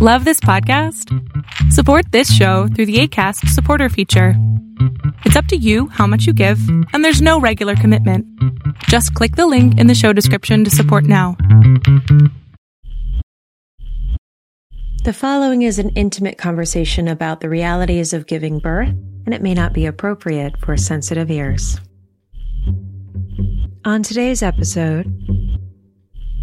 Love this podcast? Support this show through the ACAST supporter feature. It's up to you how much you give, and there's no regular commitment. Just click the link in the show description to support now. The following is an intimate conversation about the realities of giving birth, and it may not be appropriate for sensitive ears. On today's episode,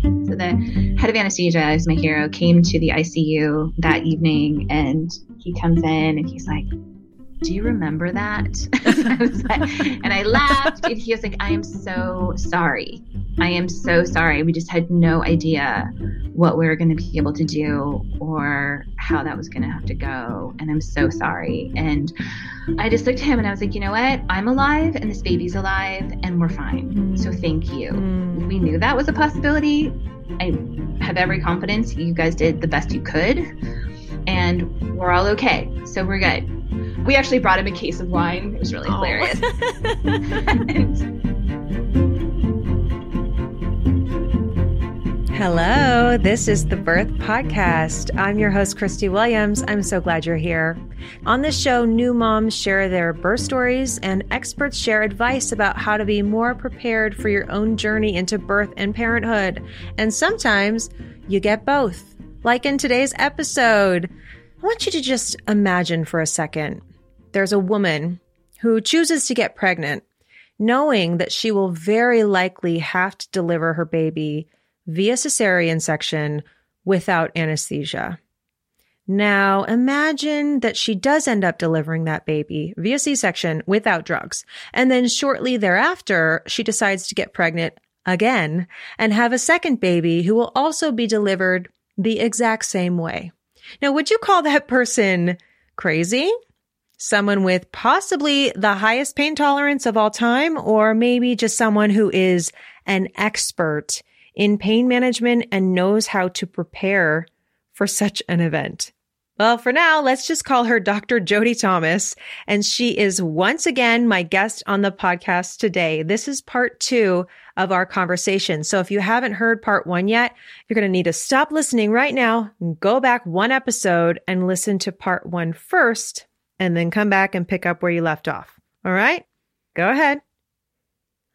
so the head of anesthesia is my hero came to the ICU that evening and he comes in and he's like, do you remember that? and I laughed and he was like, I am so sorry. I am so sorry. We just had no idea what we were going to be able to do or how that was going to have to go. And I'm so sorry. And I just looked at him and I was like, you know what? I'm alive and this baby's alive and we're fine. So thank you. Mm. We knew that was a possibility. I have every confidence you guys did the best you could. And we're all okay. So we're good. We actually brought him a case of wine. It was really oh. hilarious. and, Hello, this is the Birth Podcast. I'm your host, Christy Williams. I'm so glad you're here. On this show, new moms share their birth stories and experts share advice about how to be more prepared for your own journey into birth and parenthood. And sometimes you get both. Like in today's episode, I want you to just imagine for a second there's a woman who chooses to get pregnant, knowing that she will very likely have to deliver her baby via cesarean section without anesthesia. Now, imagine that she does end up delivering that baby via C section without drugs. And then shortly thereafter, she decides to get pregnant again and have a second baby who will also be delivered the exact same way. Now, would you call that person crazy? Someone with possibly the highest pain tolerance of all time, or maybe just someone who is an expert in pain management and knows how to prepare for such an event. Well, for now, let's just call her Dr. Jody Thomas. And she is once again my guest on the podcast today. This is part two of our conversation. So if you haven't heard part one yet, you're going to need to stop listening right now, go back one episode and listen to part one first, and then come back and pick up where you left off. All right? Go ahead.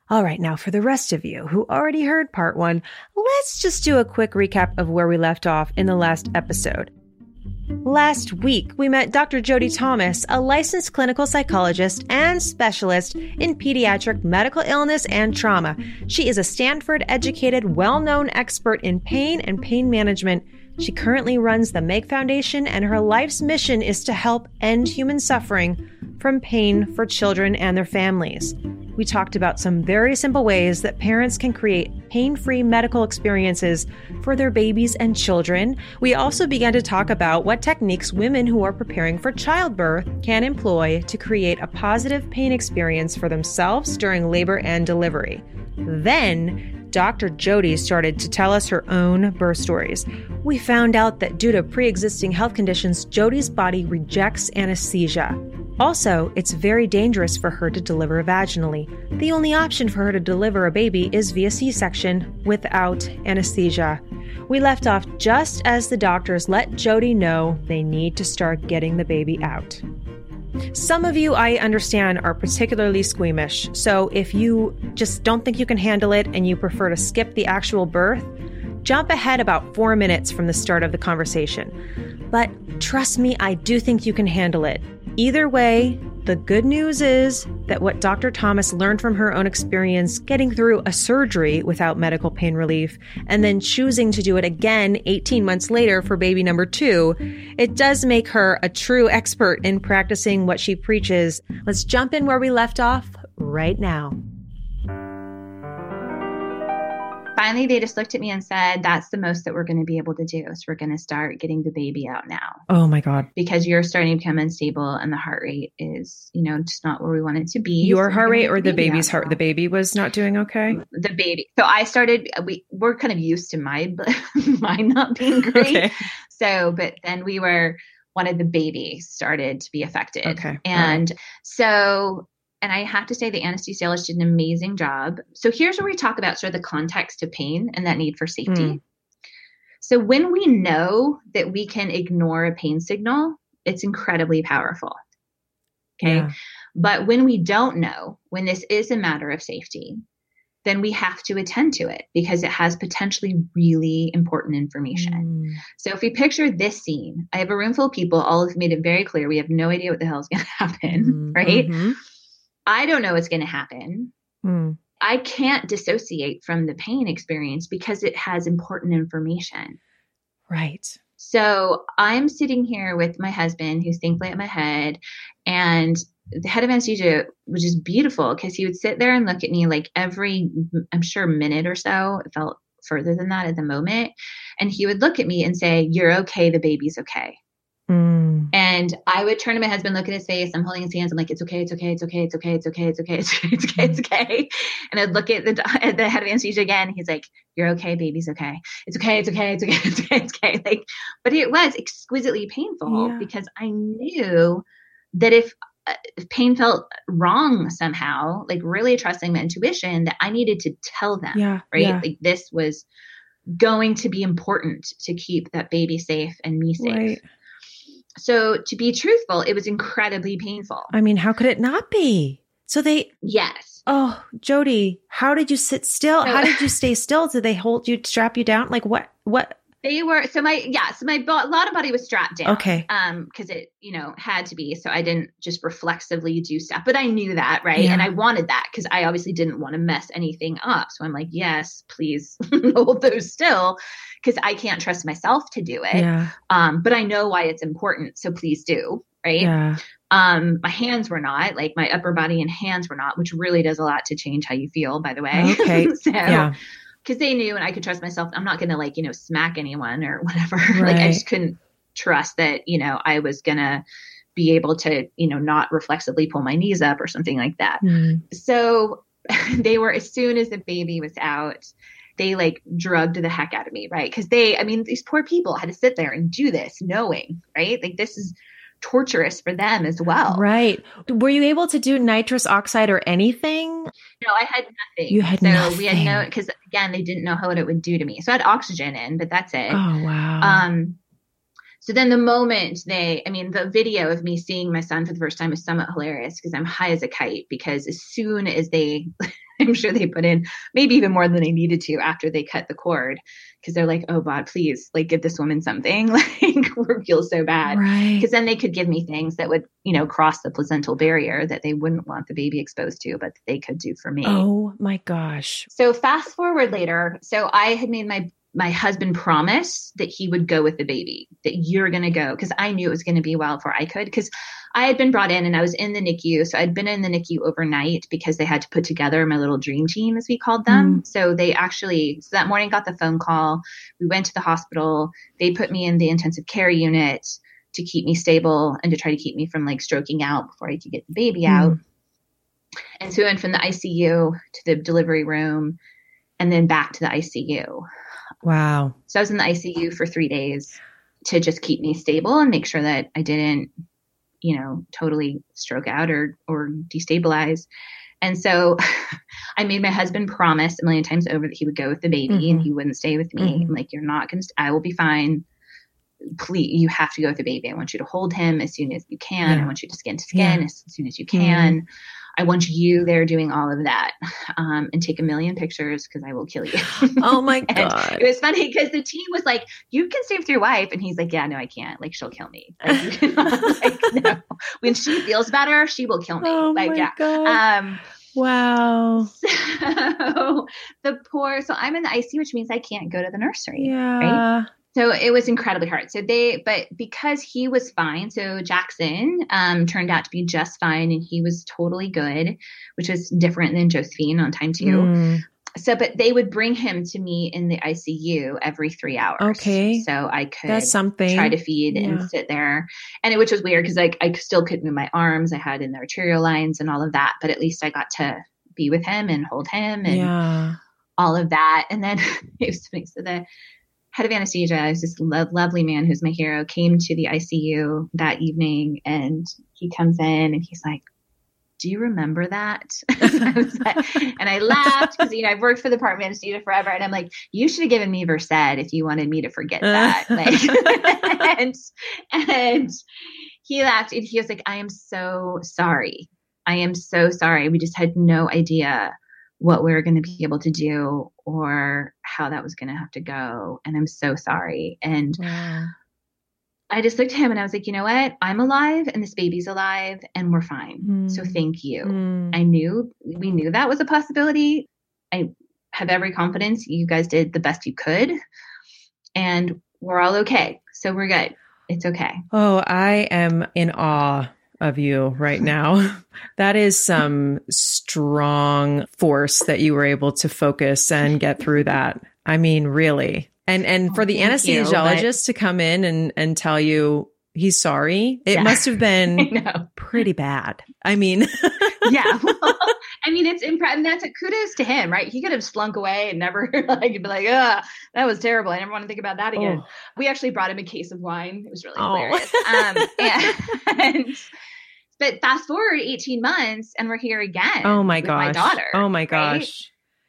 All right, now for the rest of you who already heard part one, let's just do a quick recap of where we left off in the last episode. Last week, we met Dr. Jody Thomas, a licensed clinical psychologist and specialist in pediatric medical illness and trauma. She is a Stanford educated, well known expert in pain and pain management. She currently runs the Meg Foundation, and her life's mission is to help end human suffering from pain for children and their families we talked about some very simple ways that parents can create pain free medical experiences for their babies and children. We also began to talk about what techniques women who are preparing for childbirth can employ to create a positive pain experience for themselves during labor and delivery. Then, Dr. Jody started to tell us her own birth stories. We found out that due to pre existing health conditions, Jody's body rejects anesthesia. Also, it's very dangerous for her to deliver vaginally. The only option for her to deliver a baby is via C section without anesthesia. We left off just as the doctors let Jody know they need to start getting the baby out. Some of you, I understand, are particularly squeamish. So if you just don't think you can handle it and you prefer to skip the actual birth, jump ahead about four minutes from the start of the conversation. But trust me, I do think you can handle it. Either way, the good news is that what Dr. Thomas learned from her own experience getting through a surgery without medical pain relief and then choosing to do it again 18 months later for baby number two, it does make her a true expert in practicing what she preaches. Let's jump in where we left off right now. Finally they just looked at me and said that's the most that we're going to be able to do so we're going to start getting the baby out now oh my god because you're starting to become unstable and the heart rate is you know just not where we want it to be your so heart rate or the baby's heart now. the baby was not doing okay the baby so i started we we're kind of used to my mine not being great okay. so but then we were one of the baby started to be affected okay and right. so and I have to say, the anesthesiologist did an amazing job. So here's where we talk about sort of the context of pain and that need for safety. Mm. So when we know that we can ignore a pain signal, it's incredibly powerful. Okay. Yeah. But when we don't know, when this is a matter of safety, then we have to attend to it because it has potentially really important information. Mm. So if we picture this scene, I have a room full of people, all have made it very clear we have no idea what the hell is going to happen, mm. right? Mm-hmm. I don't know what's going to happen. Mm. I can't dissociate from the pain experience because it has important information. Right. So I'm sitting here with my husband, who's thankfully at my head, and the head of anesthesia was just beautiful because he would sit there and look at me like every, I'm sure, minute or so. It felt further than that at the moment. And he would look at me and say, You're okay. The baby's okay. Mm. And I would turn to my husband, look at his face. I'm holding his hands. I'm like, it's okay, it's okay, it's okay, it's okay, it's okay, it's okay, it's okay, it's okay, it's okay. And I'd look at the at the head of anesthesia again. He's like, you're okay, baby's okay. It's okay, it's okay, it's okay, it's okay, it's okay. Like, but it was exquisitely painful yeah. because I knew that if if pain felt wrong somehow, like really trusting my intuition that I needed to tell them, yeah, right? Yeah. Like this was going to be important to keep that baby safe and me safe. Right. So to be truthful, it was incredibly painful. I mean, how could it not be? So they Yes. Oh, Jody, how did you sit still? How did you stay still? Did they hold you, strap you down? Like what what they were so my yeah so my lot of body was strapped down. Okay. Um, because it you know had to be so I didn't just reflexively do stuff, but I knew that right, yeah. and I wanted that because I obviously didn't want to mess anything up. So I'm like, yes, please hold those still because I can't trust myself to do it. Yeah. Um, but I know why it's important, so please do right. Yeah. Um, my hands were not like my upper body and hands were not, which really does a lot to change how you feel. By the way. Okay. so, yeah because they knew and I could trust myself. I'm not going to like, you know, smack anyone or whatever. Right. like I just couldn't trust that, you know, I was going to be able to, you know, not reflexively pull my knees up or something like that. Mm. So they were, as soon as the baby was out, they like drugged the heck out of me, right? Because they, I mean, these poor people had to sit there and do this knowing, right? Like this is torturous for them as well. Right. Were you able to do nitrous oxide or anything? No, I had nothing. You had so nothing. we had no because again they didn't know how what it would do to me. So I had oxygen in, but that's it. Oh wow. Um so then the moment they I mean the video of me seeing my son for the first time is somewhat hilarious because I'm high as a kite because as soon as they I'm sure they put in maybe even more than they needed to after they cut the cord because they're like, oh God, please, like give this woman something. like we feel so bad. Right. Because then they could give me things that would, you know, cross the placental barrier that they wouldn't want the baby exposed to, but they could do for me. Oh my gosh. So fast forward later. So I had made my my husband promised that he would go with the baby, that you're going to go. Cause I knew it was going to be a while before I could. Cause I had been brought in and I was in the NICU. So I'd been in the NICU overnight because they had to put together my little dream team, as we called them. Mm. So they actually, so that morning got the phone call. We went to the hospital. They put me in the intensive care unit to keep me stable and to try to keep me from like stroking out before I could get the baby mm. out. And so we went from the ICU to the delivery room and then back to the ICU. Wow. So I was in the ICU for three days to just keep me stable and make sure that I didn't, you know, totally stroke out or or destabilize. And so I made my husband promise a million times over that he would go with the baby mm-hmm. and he wouldn't stay with me. Mm-hmm. I'm like, you're not going to, I will be fine. Please, you have to go with the baby. I want you to hold him as soon as you can. Yeah. I want you to skin to skin yeah. as soon as you can. Mm-hmm. I want you there doing all of that um, and take a million pictures because I will kill you. Oh my God. it was funny because the team was like, You can stay with your wife. And he's like, Yeah, no, I can't. Like, she'll kill me. Like, like no. When she feels better, she will kill me. Oh like, my yeah. God. Um, Wow. So the poor, so I'm in the ICU, which means I can't go to the nursery. Yeah. Right? So it was incredibly hard. So they, but because he was fine, so Jackson um, turned out to be just fine, and he was totally good, which was different than Josephine on time two. Mm. So, but they would bring him to me in the ICU every three hours. Okay, so I could that's something try to feed yeah. and sit there, and it, which was weird because like I still couldn't move my arms. I had in the arterial lines and all of that, but at least I got to be with him and hold him and yeah. all of that. And then it was funny. So the head of anesthesia is this lo- lovely man who's my hero came to the ICU that evening and he comes in and he's like do you remember that? I and I laughed because, you know, I've worked for the Department of Anesthesia forever. And I'm like, you should have given me Versed if you wanted me to forget that. like, and, and he laughed and he was like, I am so sorry. I am so sorry. We just had no idea what we were going to be able to do or how that was going to have to go. And I'm so sorry. And wow. I just looked at him and I was like, you know what? I'm alive and this baby's alive and we're fine. Mm. So thank you. Mm. I knew we knew that was a possibility. I have every confidence you guys did the best you could and we're all okay. So we're good. It's okay. Oh, I am in awe of you right now. that is some strong force that you were able to focus and get through that. I mean, really. And and for the Thank anesthesiologist you, but... to come in and and tell you he's sorry, it yeah. must have been pretty bad. I mean, yeah. Well, I mean, it's impressive. And that's a kudos to him, right? He could have slunk away and never like be like, "Ah, that was terrible. I never want to think about that again." Oh. We actually brought him a case of wine. It was really oh. hilarious. Um, and, and but fast forward 18 months and we're here again. Oh my gosh. My daughter. Oh my gosh. Right?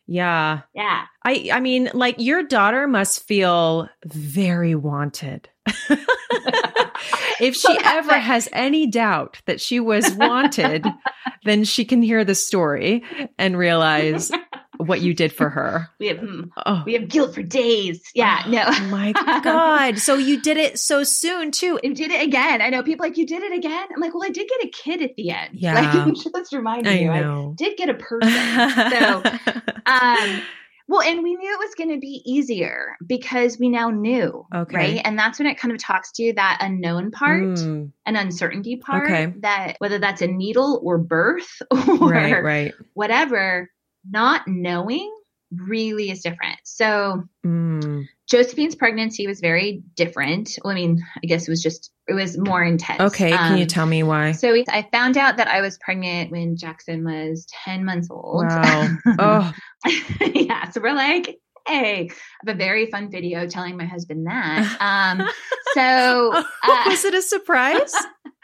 Yeah. Yeah. I I mean, like your daughter must feel very wanted. if she ever has any doubt that she was wanted, then she can hear the story and realize what you did for her. We have hmm, oh. we have guilt for days. Yeah, oh, no. my God. So you did it so soon too. You did it again. I know people like you did it again. I'm like, well, I did get a kid at the end. Yeah. Like just reminding I you, know. I did get a person. so um well, and we knew it was going to be easier because we now knew. Okay. Right. And that's when it kind of talks to you that unknown part, mm. an uncertainty part okay. that whether that's a needle or birth or right, right. whatever, not knowing really is different. So mm. Josephine's pregnancy was very different. Well, I mean, I guess it was just it was more intense. Okay, can um, you tell me why? So I found out that I was pregnant when Jackson was 10 months old. Wow. oh. yeah, so we're like Hey, I have a very fun video telling my husband that. Um, so uh, was it a surprise?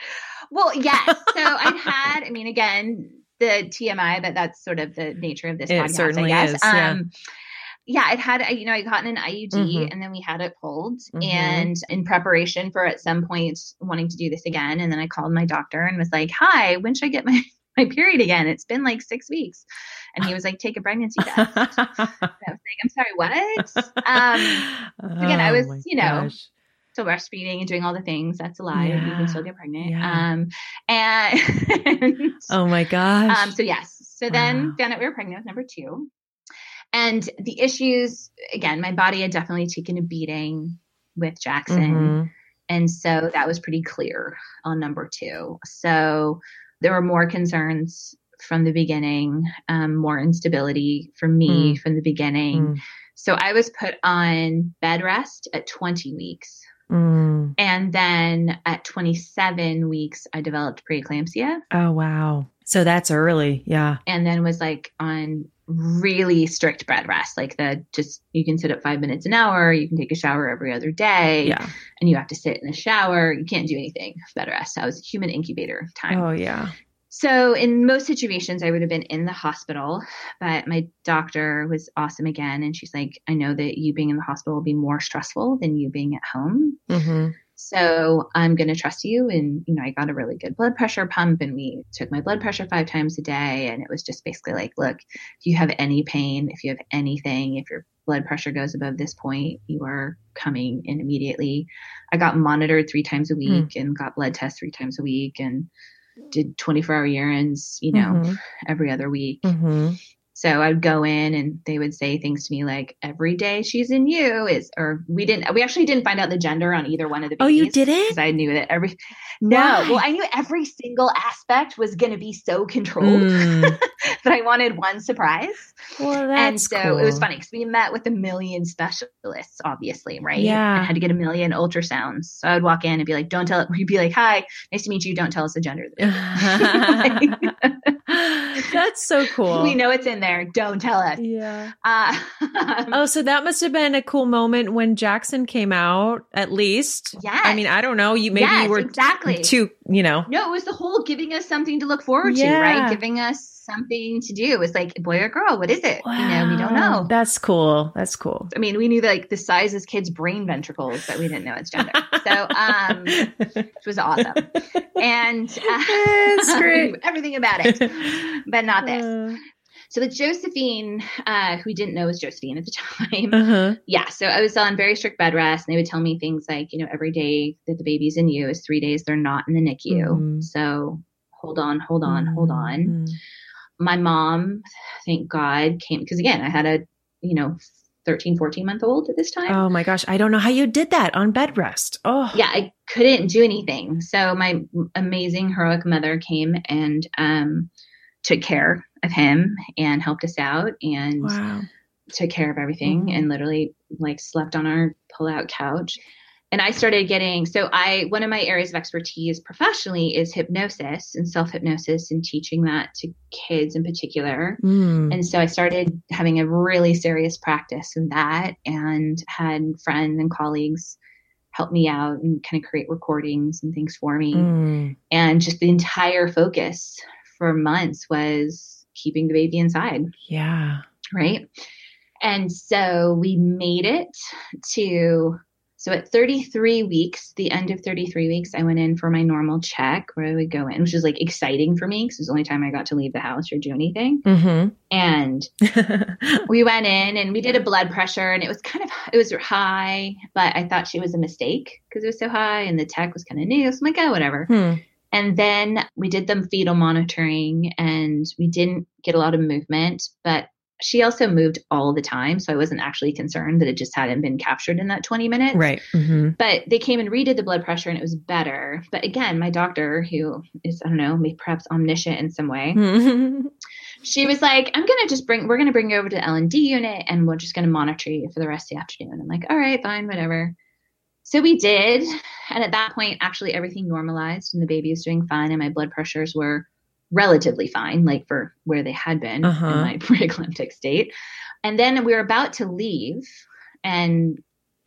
well, yes. So I'd had, I mean, again, the TMI, but that's sort of the nature of this it podcast, certainly I guess. Is, yeah. Um, yeah, I'd had, you know, I'd gotten an IUD mm-hmm. and then we had it pulled. Mm-hmm. And in preparation for at some point wanting to do this again. And then I called my doctor and was like, hi, when should I get my, my period again? It's been like six weeks. And he was like, take a pregnancy test. I was like, I'm sorry, what? Um, again, I was, oh you know, gosh still breastfeeding and doing all the things. That's a lie. Yeah. You can still get pregnant. Yeah. Um, and oh my gosh. Um, so yes. So then wow. found out we were pregnant with number two. And the issues, again, my body had definitely taken a beating with Jackson. Mm-hmm. And so that was pretty clear on number two. So there were more concerns from the beginning, um, more instability for me mm. from the beginning. Mm. So I was put on bed rest at 20 weeks. Mm. And then at 27 weeks, I developed preeclampsia. Oh, wow. So that's early. Yeah. And then was like on really strict bed rest, like the just you can sit up five minutes an hour, you can take a shower every other day, yeah. and you have to sit in the shower. You can't do anything bed rest. So I was human incubator time. Oh yeah. So in most situations, I would have been in the hospital, but my doctor was awesome again, and she's like, "I know that you being in the hospital will be more stressful than you being at home." Mm-hmm. So I'm going to trust you. And, you know, I got a really good blood pressure pump and we took my blood pressure five times a day. And it was just basically like, look, if you have any pain, if you have anything, if your blood pressure goes above this point, you are coming in immediately. I got monitored three times a hmm. week mm. and got blood tests three times a week and did 24 hour urines, you know, mm-hmm. every other week. Mm-hmm. So I'd go in and they would say things to me like, every day she's in you is, or we didn't, we actually didn't find out the gender on either one of the babies. Oh, you didn't? I knew that every, no, Why? well, I knew every single aspect was going to be so controlled mm. that I wanted one surprise. Well, and so cool. it was funny because we met with a million specialists, obviously, right? Yeah. I had to get a million ultrasounds. So I would walk in and be like, don't tell it. We'd be like, hi, nice to meet you. Don't tell us the gender. That's so cool. We know it's in there. Don't tell us. Yeah. Uh, Oh, so that must have been a cool moment when Jackson came out, at least. Yeah. I mean, I don't know. You maybe yes, you were exactly. too, you know. No, it was the whole giving us something to look forward to, right? Giving us something to do. It was like boy or girl. What is it? You know, we don't know. That's cool. That's cool. I mean, we knew like the size of kids' brain ventricles, but we didn't know its gender. So, um, which was awesome. And uh, It's great. everything about it, but not this. Uh So with Josephine, uh, who we didn't know was Josephine at the time. huh. Yeah, so I was on very strict bed rest, and they would tell me things like, you know, every day that the baby's in you is three days they're not in the NICU. Mhm. So hold on, hold on, hold on. Mhm. My mom, thank God, came because again, I had a, you know, 13, 14 month old at this time. Oh my gosh. I don't know how you did that on bed rest. Oh, yeah, I couldn't do anything. So my amazing heroic mother came and um, took care of him and helped us out and Wow. took care of everything Mhm. and literally like slept on our pull-out couch. And I started getting so I one of my areas of expertise professionally is hypnosis and self-hypnosis and teaching that to kids in particular. Mm. And so I started having a really serious practice of that and had friends and colleagues help me out and kind of create recordings and things for me. Mm. And just the entire focus for months was keeping the baby inside, Yeah. right? And so we made it to so at 33 weeks, the end of 33 weeks, I went in for my normal check where I would go in, which was like exciting for me because it was the only time I got to leave the house or do anything. Mm-hmm. And we went in and we did a blood pressure and it was kind of it was high but i thought she was a mistake because it was so high and the tech was kind of new so i'm like oh whatever Hmm. and then we did them fetal monitoring and we didn't get a lot of movement but she also moved all the time so i wasn't actually concerned that it just hadn't been captured in that 20 minutes Right. Mm-hmm. but they came and redid the blood pressure and it was better but again my doctor who is i don't know maybe perhaps omniscient in some way Mm-hmm. she was like, I'm gonna just bring we're gonna bring you over to the L and D unit and we're just gonna monitor you for the rest of the afternoon. I'm like, all right, fine, whatever. So we did, and at that point, actually everything normalized and the baby was doing fine, and my blood pressures were relatively fine, like for where they had been Uh-huh. in my preeclamptic state. And then we were about to leave, and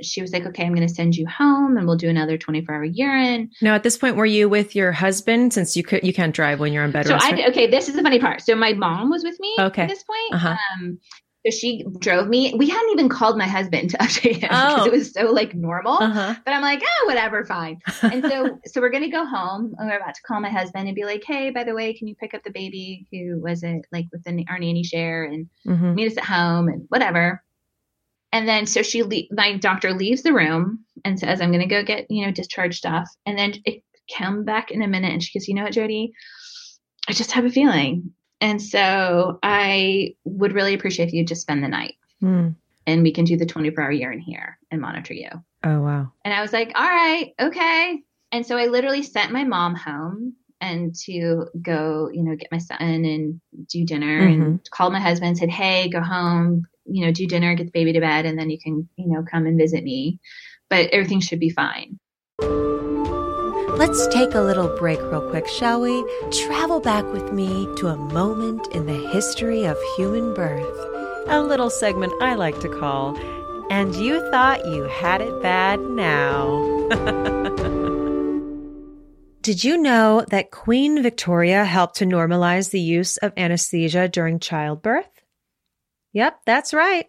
she was like, "Okay, I'm going to send you home, and we'll do another 24 hour urine." Now, at this point, were you with your husband since you could you can't drive when you're on bed So rest? I right? okay, this is the funny part. So my mom was with me Okay. at this point. Uh-huh. Um, so she drove me. We hadn't even called my husband to update him because Oh. it was so like normal. Uh-huh. But I'm like, oh, whatever, fine. And so, so we're gonna go home, and we're about to call my husband and be like, hey, by the way, can you pick up the baby who was it like within our nanny share and Mhm. meet us at home and whatever. And then so she, le- my doctor leaves the room and says, I'm going to go get, you know, discharge stuff. And then it come back in a minute and she goes, you know what, Jody, I just have a feeling. And so I would really appreciate if you just spend the night Mm. and we can do the 24 hour urine here and monitor you. Oh wow. And I was like, all right, okay. And so I literally sent my mom home and to go, you know, get my son and do dinner and called my husband and said, hey, go home, you know, do dinner, get the baby to bed, and then you can, you know, come and visit me. But everything should be fine. Let's take a little break real quick, shall we? Travel back with me to a moment in the history of human birth. A little segment I like to call, And You Thought You Had It Bad Now. Did you know that Queen Victoria helped to normalize the use of anesthesia during childbirth? Yep, that's right.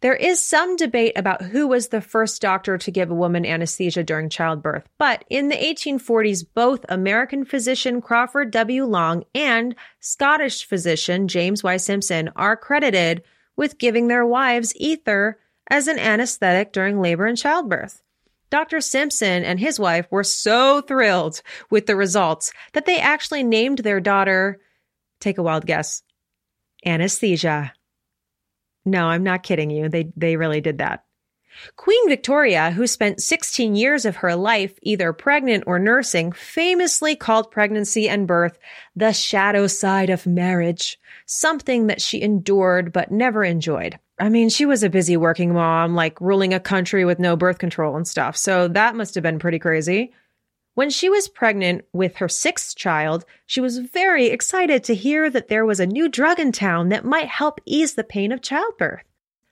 There is some debate about who was the first doctor to give a woman anesthesia during childbirth, but in the 1840s, both American physician Crawford W. Long and Scottish physician James Y. Simpson are credited with giving their wives ether as an anesthetic during labor and childbirth. Dr. Simpson and his wife were so thrilled with the results that they actually named their daughter, take a wild guess, Anesthesia. No, I'm not kidding you. They they really did that. Queen Victoria, who spent 16 years of her life either pregnant or nursing, famously called pregnancy and birth the shadow side of marriage, something that she endured but never enjoyed. I mean, she was a busy working mom, like ruling a country with no birth control and stuff. So that must have been pretty crazy. When she was pregnant with her sixth child, she was very excited to hear that there was a new drug in town that might help ease the pain of childbirth.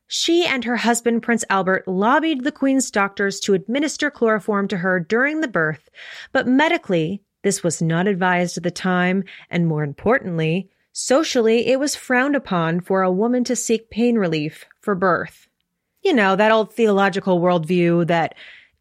She and her husband, Prince Albert, lobbied the Queen's doctors to administer chloroform to her during the birth, but medically, this was not advised at the time, and more importantly, socially, it was frowned upon for a woman to seek pain relief for birth. You know, that old theological worldview that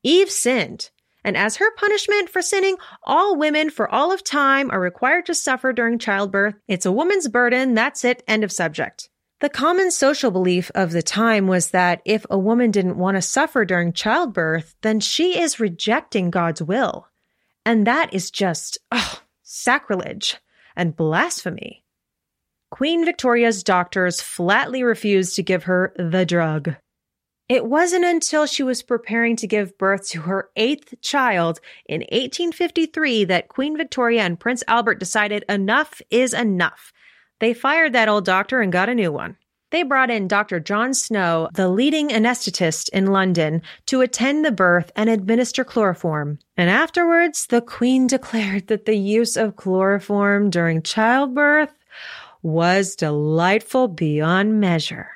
Eve sinned, and as her punishment for sinning, all women for all of time are required to suffer during childbirth. It's a woman's burden. That's it. End of subject. The common social belief of the time was that if a woman didn't want to suffer during childbirth, then she is rejecting God's will. And that is just, oh, sacrilege and blasphemy. Queen Victoria's doctors flatly refused to give her the drug. It wasn't until she was preparing to give birth to her eighth child in 1853 that Queen Victoria and Prince Albert decided enough is enough. They fired that old doctor and got a new one. They brought in Dr. John Snow, the leading anesthetist in London, to attend the birth and administer chloroform. And afterwards, the Queen declared that the use of chloroform during childbirth was delightful beyond measure.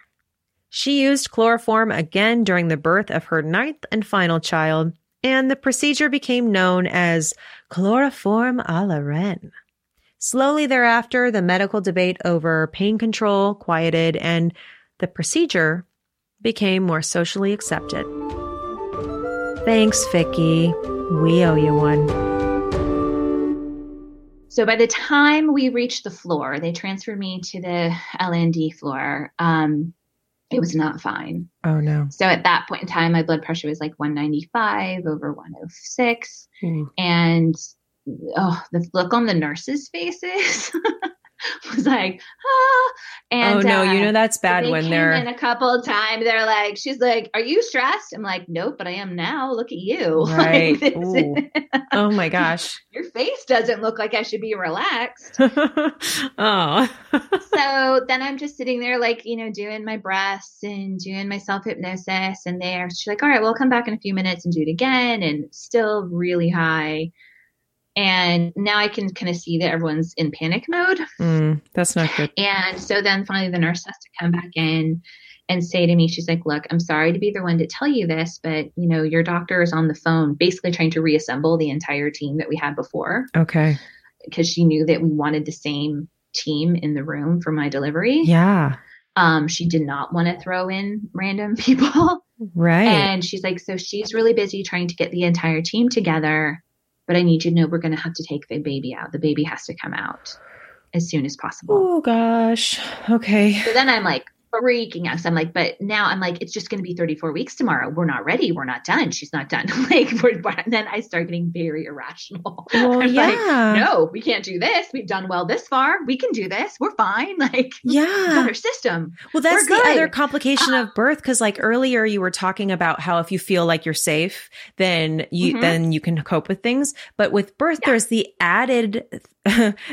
She used chloroform again during the birth of her ninth and final child, and the procedure became known as chloroform a la reine. Slowly thereafter, the medical debate over pain control quieted and the procedure became more socially accepted. Thanks, Vicky. We owe you one. So by the time we reached the floor, they transferred me to the L&D floor. Um, it was not fine. Oh no. So at that point in time, my blood pressure was like 195 over 106. Mm. And oh, the look on the nurses' faces was like, ah. And, oh no, uh, you know that's bad they when they're in a couple of times. They're like, she's like, "Are you stressed?" I'm like, "Nope, but I am now. Look at you." Right. Like, oh my gosh. Your face doesn't look like I should be relaxed. oh. so then I'm just sitting there, like you know, doing my breaths and doing my self hypnosis, and there she's like, "All right, we'll come back in a few minutes and do it again," and still really high. And now I can kind of see that everyone's in panic mode. Mm, that's not good. And so then finally the nurse has to come back in and say to me, she's like, look, I'm sorry to be the one to tell you this, but you know, your doctor is on the phone basically trying to reassemble the entire team that we had before. Okay. Because she knew that we wanted the same team in the room for my delivery. Yeah. Um, she did not want to throw in random people. Right. And she's like, so she's really busy trying to get the entire team together but I need you to know we're going to have to take the baby out. The baby has to come out as soon as possible. Oh gosh. Okay. So then I'm like, freaking out. So I'm like, but now I'm like, it's just going to be 34 weeks tomorrow. We're not ready. We're not done. She's not done. like, we're, then I start getting very irrational. Well, yeah. Like, no, we can't do this. We've done well this far. We can do this. We're fine. Like, yeah, our system. Well, that's the other complication uh, of birth. Cause like earlier you were talking about how if you feel like you're safe, then you, mm-hmm. then you can cope with things. But with birth, yeah. there's the added,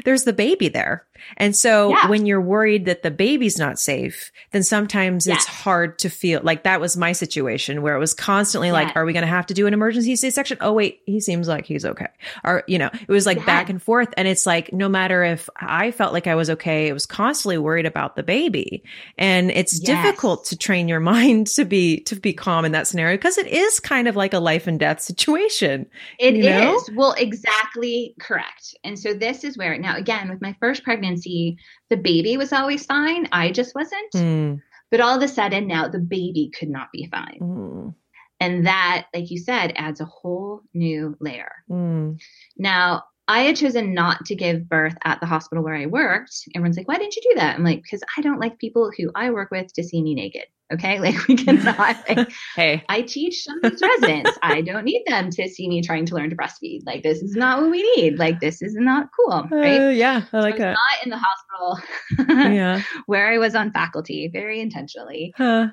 there's the baby there. And so yeah. when you're worried that the baby's not safe, then sometimes yes. it's hard to feel like that was my situation where it was constantly yes. like, are we going to have to do an emergency C section? Oh, wait, he seems like he's okay. Or, you know, it was like yes. back and forth. And it's like, no matter if I felt like I was okay, it was constantly worried about the baby. And it's difficult to train your mind to be, to be calm in that scenario because it is kind of like a life and death situation. It is Well, exactly correct. And so this is where now, again, with my first pregnancy, pregnancy, the baby was always fine. I just wasn't. Mm. But all of a sudden now the baby could not be fine. Mm. And that, like you said, adds a whole new layer. Mm. Now, I had chosen not to give birth at the hospital where I worked. Everyone's like, why didn't you do that? I'm like, because I don't like people who I work with to see me naked. Okay. Like we cannot, like, hey, I teach some of these residents. I don't need them to see me trying to learn to breastfeed. Like this is not what we need. Like this is not cool. Right. Uh, yeah. I like so that. Not in the hospital yeah. where I was on faculty very intentionally. Huh.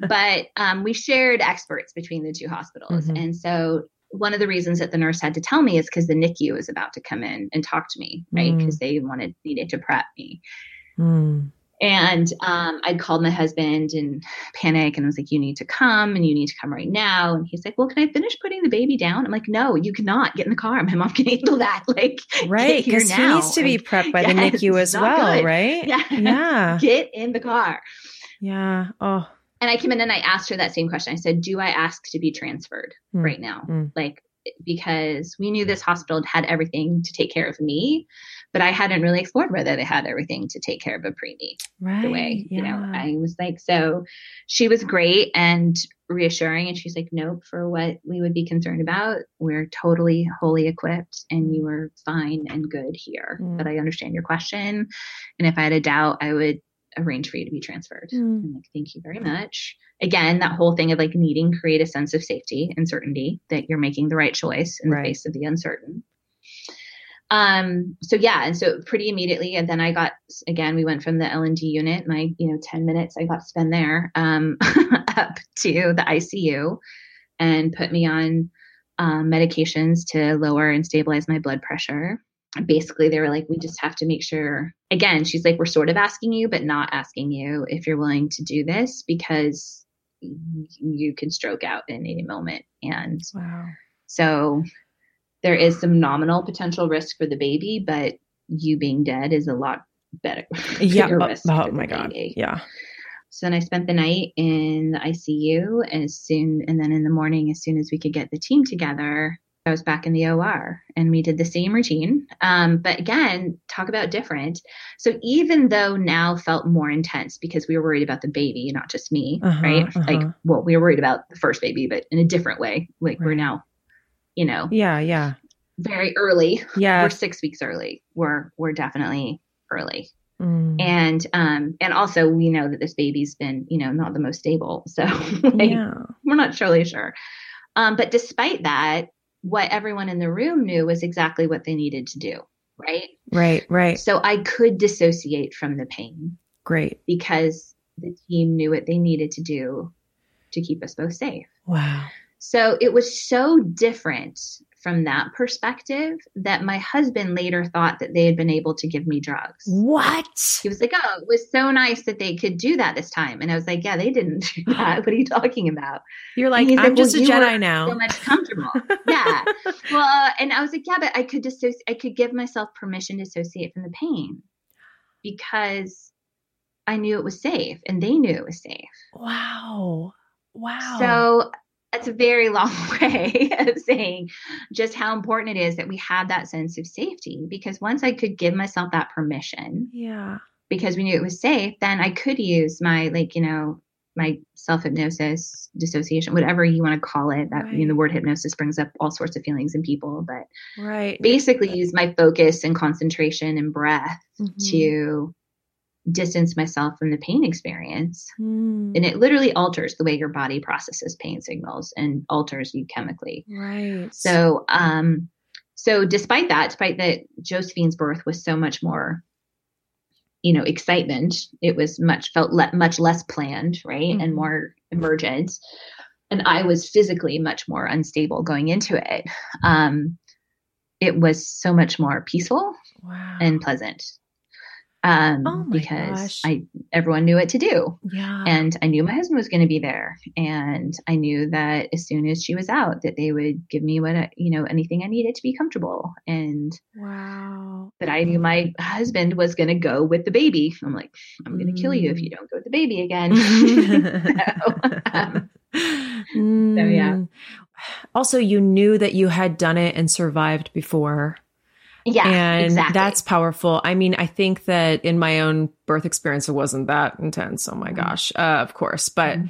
but um, we shared experts between the two hospitals. Mm-hmm. And so one of the reasons that the nurse had to tell me is because the NICU was about to come in and talk to me, right? Because mm. they wanted needed to prep me. Mm. And um, I'd called my husband in panic and I was like, You need to come and you need to come right now. And he's like, Well, can I finish putting the baby down? I'm like, No, you cannot get in the car. My mom can handle that. Like, right. Because he needs to be prepped by the NICU as well, good. right? Yeah. Yeah. get in the car. Yeah. Oh. And I came in and I asked her that same question. I said, Do I ask to be transferred mm. right now? Mm. Like, because we knew this hospital had everything to take care of me but I hadn't really explored whether they had everything to take care of a preemie right, the way, yeah. you know, I was like, so she was great and reassuring. And she's like, nope, for what we would be concerned about, we're totally wholly equipped and you are fine and good here. Mm. But I understand your question. And if I had a doubt, I would arrange for you to be transferred. Mm. I'm like, thank you very much. Again, that whole thing of like needing create a sense of safety and certainty that you're making the right choice in right. the face of the uncertain. Um, so yeah, and so pretty immediately, and then I got again, we went from the L and D unit, my you know, 10 minutes I got to spend there, um, up to the ICU and put me on um, medications to lower and stabilize my blood pressure. Basically, they were like, we just have to make sure. Again, she's like, we're sort of asking you, but not asking you if you're willing to do this because you can stroke out in any moment. And wow. so there is some nominal potential risk for the baby, but you being dead is a lot better. Yeah. Oh, oh my God. Baby. Yeah. So then I spent the night in the ICU as soon, and then in the morning, as soon as we could get the team together, I was back in the OR and we did the same routine. Um, but again, talk about different. So even though now felt more intense because we were worried about the baby, not just me, uh-huh, right? Uh-huh. Like, well, we were worried about the first baby, but in a different way. Like right. we're now you know. Yeah, yeah. Very early. Yeah. We're six weeks early. We're we're definitely early. Mm. And um and also we know that this baby's been, you know, not the most stable. So like, yeah. we're not surely sure. Um, but despite that, what everyone in the room knew was exactly what they needed to do. Right. Right. Right. So I could dissociate from the pain. Great. Because the team knew what they needed to do to keep us both safe. Wow. So it was so different from that perspective that my husband later thought that they had been able to give me drugs. What? He was like, Oh, it was so nice that they could do that this time. And I was like, Yeah, they didn't do that. What are you talking about? You're like, I'm like, just well, a Jedi now. So much comfortable. yeah. Well, uh, and I was like, Yeah, but I could dissociate, I could give myself permission to dissociate from the pain because I knew it was safe and they knew it was safe. Wow. Wow. So that's a very long way of saying just how important it is that we have that sense of safety because once I could give myself that permission, yeah, because we knew it was safe, then I could use my like, you know, my self hypnosis, dissociation, whatever you want to call it. That right. you know, the word hypnosis brings up all sorts of feelings in people, but right, basically use my focus and concentration and breath mm-hmm. to distance myself from the pain experience. Mm. And it literally alters the way your body processes pain signals and alters you chemically. Right. So, um, so despite that, despite that Josephine's birth was so much more, you know, excitement, it was much felt le- much less planned, right, mm-hmm. and more emergent. And I was physically much more unstable going into it. Um, it was so much more peaceful wow. and pleasant um, oh because gosh. I everyone knew what to do. Yeah. And I knew my husband was going to be there, and I knew that as soon as she was out, that they would give me what I, you know anything I needed to be comfortable. And wow. But I knew my husband was going to go with the baby. I'm like, I'm going to mm. kill you if you don't go with the baby again. so, um, mm. so yeah. Also, you knew that you had done it and survived before. Yeah. And exactly. that's powerful. I mean, I think that in my own birth experience, it wasn't that intense. Oh my mm-hmm. gosh. Uh, of course. But, mm-hmm.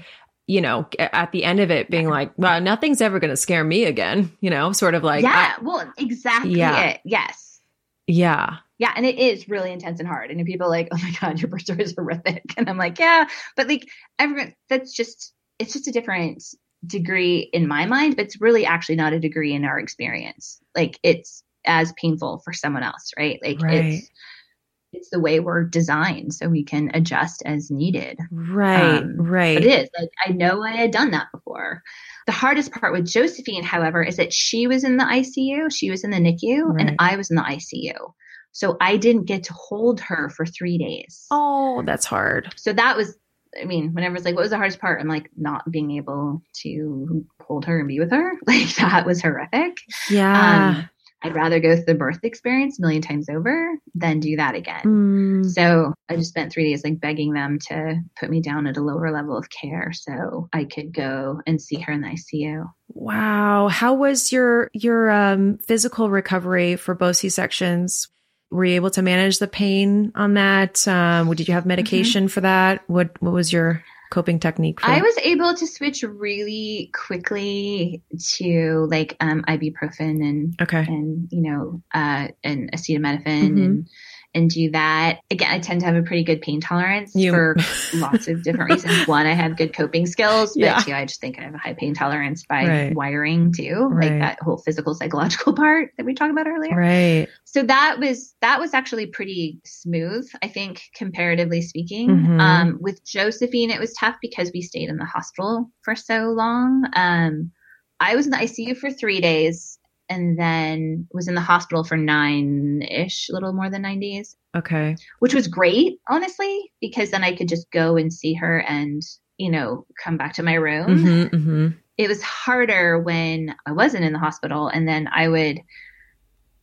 you know, at the end of it being like, well, nothing's ever going to scare me again, you know, sort of like. Yeah. I, well, exactly yeah. it. Yes. Yeah. Yeah, and it is really intense and hard. And people are like, "Oh my god, your birth story is horrific," and I'm like, "Yeah," but like everyone, that's just it's just a different degree in my mind, but it's really actually not a degree in our experience. Like it's as painful for someone else, right? Like right. it's it's the way we're designed so we can adjust as needed. Right, um, right. But it is like I know I had done that before. The hardest part with Josephine, however, is that she was in the ICU, she was in the NICU, right. and I was in the ICU. So I didn't get to hold her for three days. Oh, that's hard. So that was, I mean, whenever it's like, what was the hardest part? I'm like, not being able to hold her and be with her. Like that was horrific. Yeah. Um, I'd rather go through the birth experience a million times over than do that again. Mm. So I just spent three days like begging them to put me down at a lower level of care so I could go and see her in the ICU. Wow. How was your your um, physical recovery for both C sections? Were you able to manage the pain on that? Um, did you have medication for that? What what was your coping technique? For I was able to switch really quickly to like um, ibuprofen and okay. and you know uh, and acetaminophen Mhm. and and do that again. I tend to have a pretty good pain tolerance You- for lots of different reasons. One, I have good coping skills, but Yeah. two, I just think I have a high pain tolerance by Right. wiring too, Right. like that whole physical psychological part that we talked about earlier. Right. So that was that was actually pretty smooth, I think, comparatively speaking. Mhm. Um, with Josephine, it was tough because we stayed in the hospital for so long. Um, I was in the ICU for three days and then was in the hospital for nine ish, a little more than nine days, Okay. which was great, honestly, because then I could just go and see her and, you know, come back to my room. hmm hmm It was harder when I wasn't in the hospital. And then I would,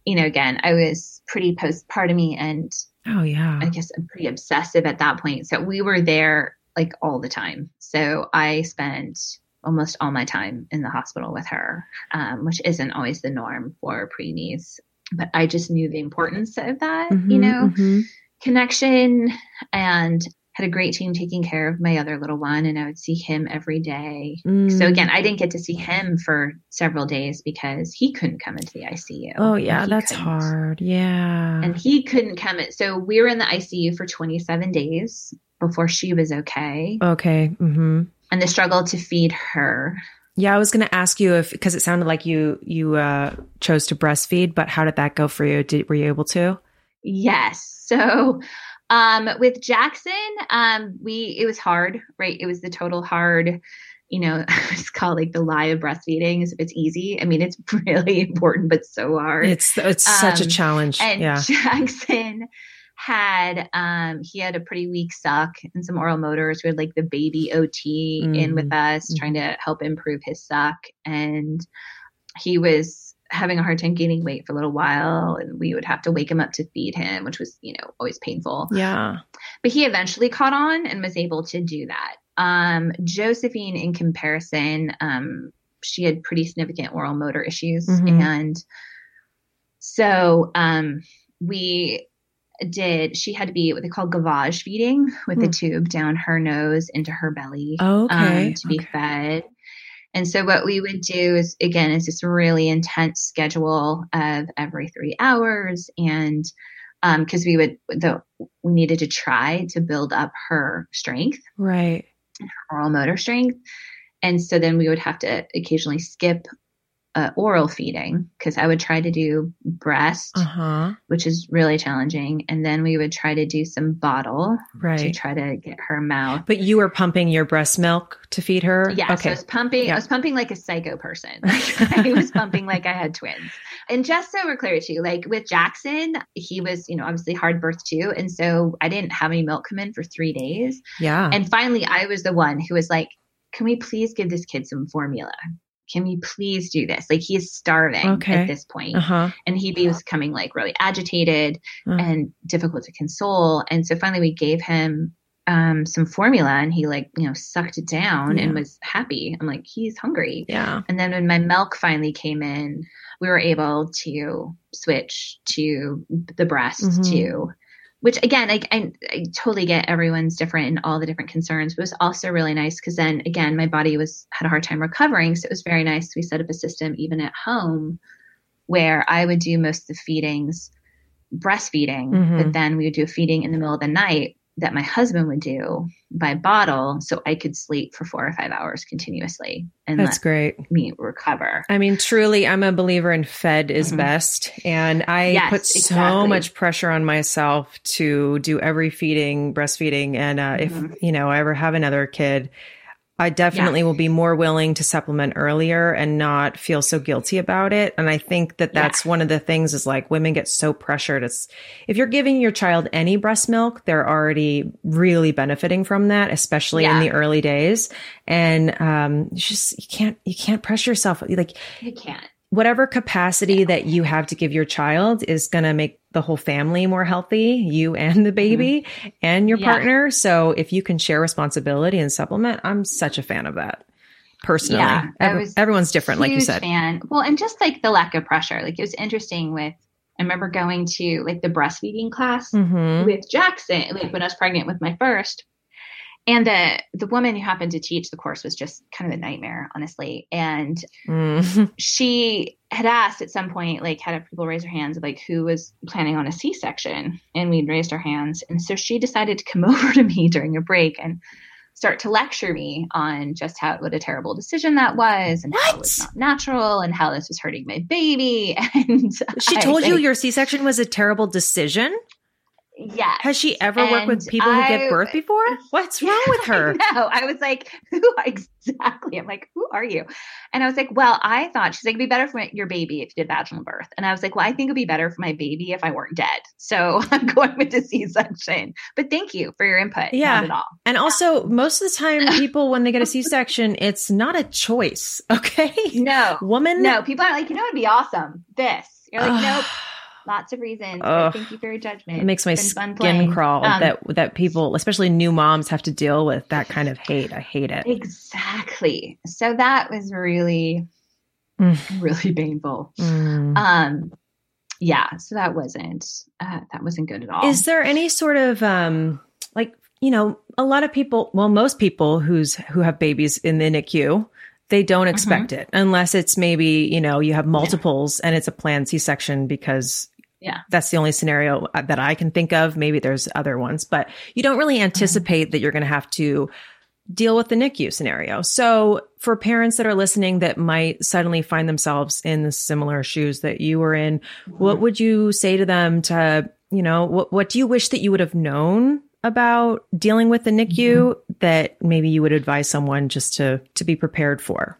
you know, again, I was pretty postpartum and Oh yeah. I guess I'm pretty obsessive at that point. So we were there like all the time. So I spent almost all my time in the hospital with her, um, which isn't always the norm for preemies. But I just knew the importance of that, you Mhm, know, mhm. connection and had a great team taking care of my other little one. And I would see him every day. Mm. So again, I didn't get to see him for several days because he couldn't come into the ICU. Oh yeah, that's couldn't hard. Yeah. and he couldn't come in. So we were in the ICU for 27 days before she was okay. okay. hmm And the struggle to feed her. Yeah, I was going to ask you if because it sounded like you you uh, chose to breastfeed, but how did that go for you? Did were you able to? Yes. So um, with Jackson, um, we it was hard, right? It was the total hard. You know, it's called like the lie of breastfeeding. Is if it's easy. I mean, it's really important, but so hard. It's it's such a Um, challenge. and yeah. Jackson had um he had a pretty weak suck and some oral motors we had like the baby ot in with us Mhm. trying to help improve his suck and he was having a hard time gaining weight for a little while and we would have to wake him up to feed him which was you know always painful Yeah. but he eventually caught on and was able to do that. Um, Josephine, in comparison, um, she had pretty significant oral motor issues, Mhm. and so um, we did. She had to be what they call gavage feeding with Hmm. a tube down her nose into her belly Okay. um, to be okay. fed. And so what we would do is again is this really intense schedule of every three hours and because we would the we needed to try to build up her strength, Right. oral motor strength. And so then we would have to occasionally skip uh, oral feeding because I would try to do breast, Uh huh. which is really challenging. And then we would try to do some bottle to try to get her mouth But you were pumping your breast milk to feed her. Yeah, so I was pumping. Yeah. I was pumping like a psycho person. I was pumping like I had twins. And just so we're clear too, like with Jackson, he was, you know, obviously hard birth too, and so I didn't have any milk come in for three days. yeah. And finally, I was the one who was like, "Can we please give this kid some formula? Can we please do this? Like he is starving Okay. at this point, uh huh. and he was becoming like really agitated Uh. and difficult to console. And so finally, we gave him um, some formula, and he like you know sucked it down and was happy. I'm like, he's hungry. Yeah. And then when my milk finally came in, we were able to switch to the breast Mhm. too. Which again, I, I, I totally get everyone's different and all the different concerns, but it was also really nice because then again, my body was had a hard time recovering, so it was very nice. We set up a system even at home where I would do most of the feedings breastfeeding, Mhm. but then we would do a feeding in the middle of the night that my husband would do by bottle so I could sleep for four or five hours continuously and That's let great. me recover. I mean, truly, I'm a believer in fed is Mhm. best. And I Yes, put so exactly. much pressure on myself to do every feeding, breastfeeding. And uh, Mhm. if, you know, I ever have another kid, I definitely yeah. will be more willing to supplement earlier and not feel so guilty about it. And I think that that's yeah. one of the things is like women get so pressured. It's if you're giving your child any breast milk, they're already really benefiting from that, especially yeah. in the early days. And um, just you can't you can't pressure yourself. Like you can't whatever capacity that you have to give your child is going to make the whole family more healthy, you and the baby mm-hmm. and your yeah. partner. So if you can share responsibility and supplement, I'm such a fan of that. Personally, yeah, Every, everyone's different, like you said. Fan. Well, and just like the lack of pressure. Like it was interesting with I remember going to like the breastfeeding class mm-hmm. with Jackson, like when I was pregnant with my first and the the woman who happened to teach the course was just kind of a nightmare honestly. And mm. she had asked at some point like had people raise their hands like who was planning on a c-section? And we'd raised our hands. And so she decided to come over to me during a break and start to lecture me on just how what a terrible decision that was and what? how it was not natural and how this was hurting my baby. And she told I, you your c-section was a terrible decision Yes. Has she ever and worked with people who give birth before? What's wrong with her? No, I was like, who exactly? I'm like, who are you? And I was like, well, I thought she's like, it'd be better for your baby if you did vaginal birth. And I was like, well, I think it'd be better for my baby if I weren't dead. So I'm going with the C-section. But thank you for your input. Yeah. Not at all. And also, most of the time, people when they get a C-section, it's not a choice. Okay. No. Woman. No. People are like, you know, it'd be awesome. This. You're like, nope lots of reasons. thank you for your judgment. It makes my skin crawl um, that that people, especially new moms, have to deal with that kind of hate. I hate it. Exactly. So that was really, mm. really painful. Mm. Um, yeah. So that wasn't uh, that wasn't good at all. Is there any sort of um like you know a lot of people, well, most people who's who have babies in the NICU they don't expect mm-hmm. it unless it's maybe you know you have multiples yeah. and it's a planned c-section because yeah. That's the only scenario uh, that I can think of. Maybe there's other ones, but you don't really anticipate mm-hmm. that you're going to have to deal with the NICU scenario. So for parents that are listening that might suddenly find themselves in the similar shoes that you were in, mm-hmm. what would you say to them to, you know, what, what do you wish that you would have known about dealing with the NICU mm-hmm. that maybe you would advise someone just to, to be prepared for?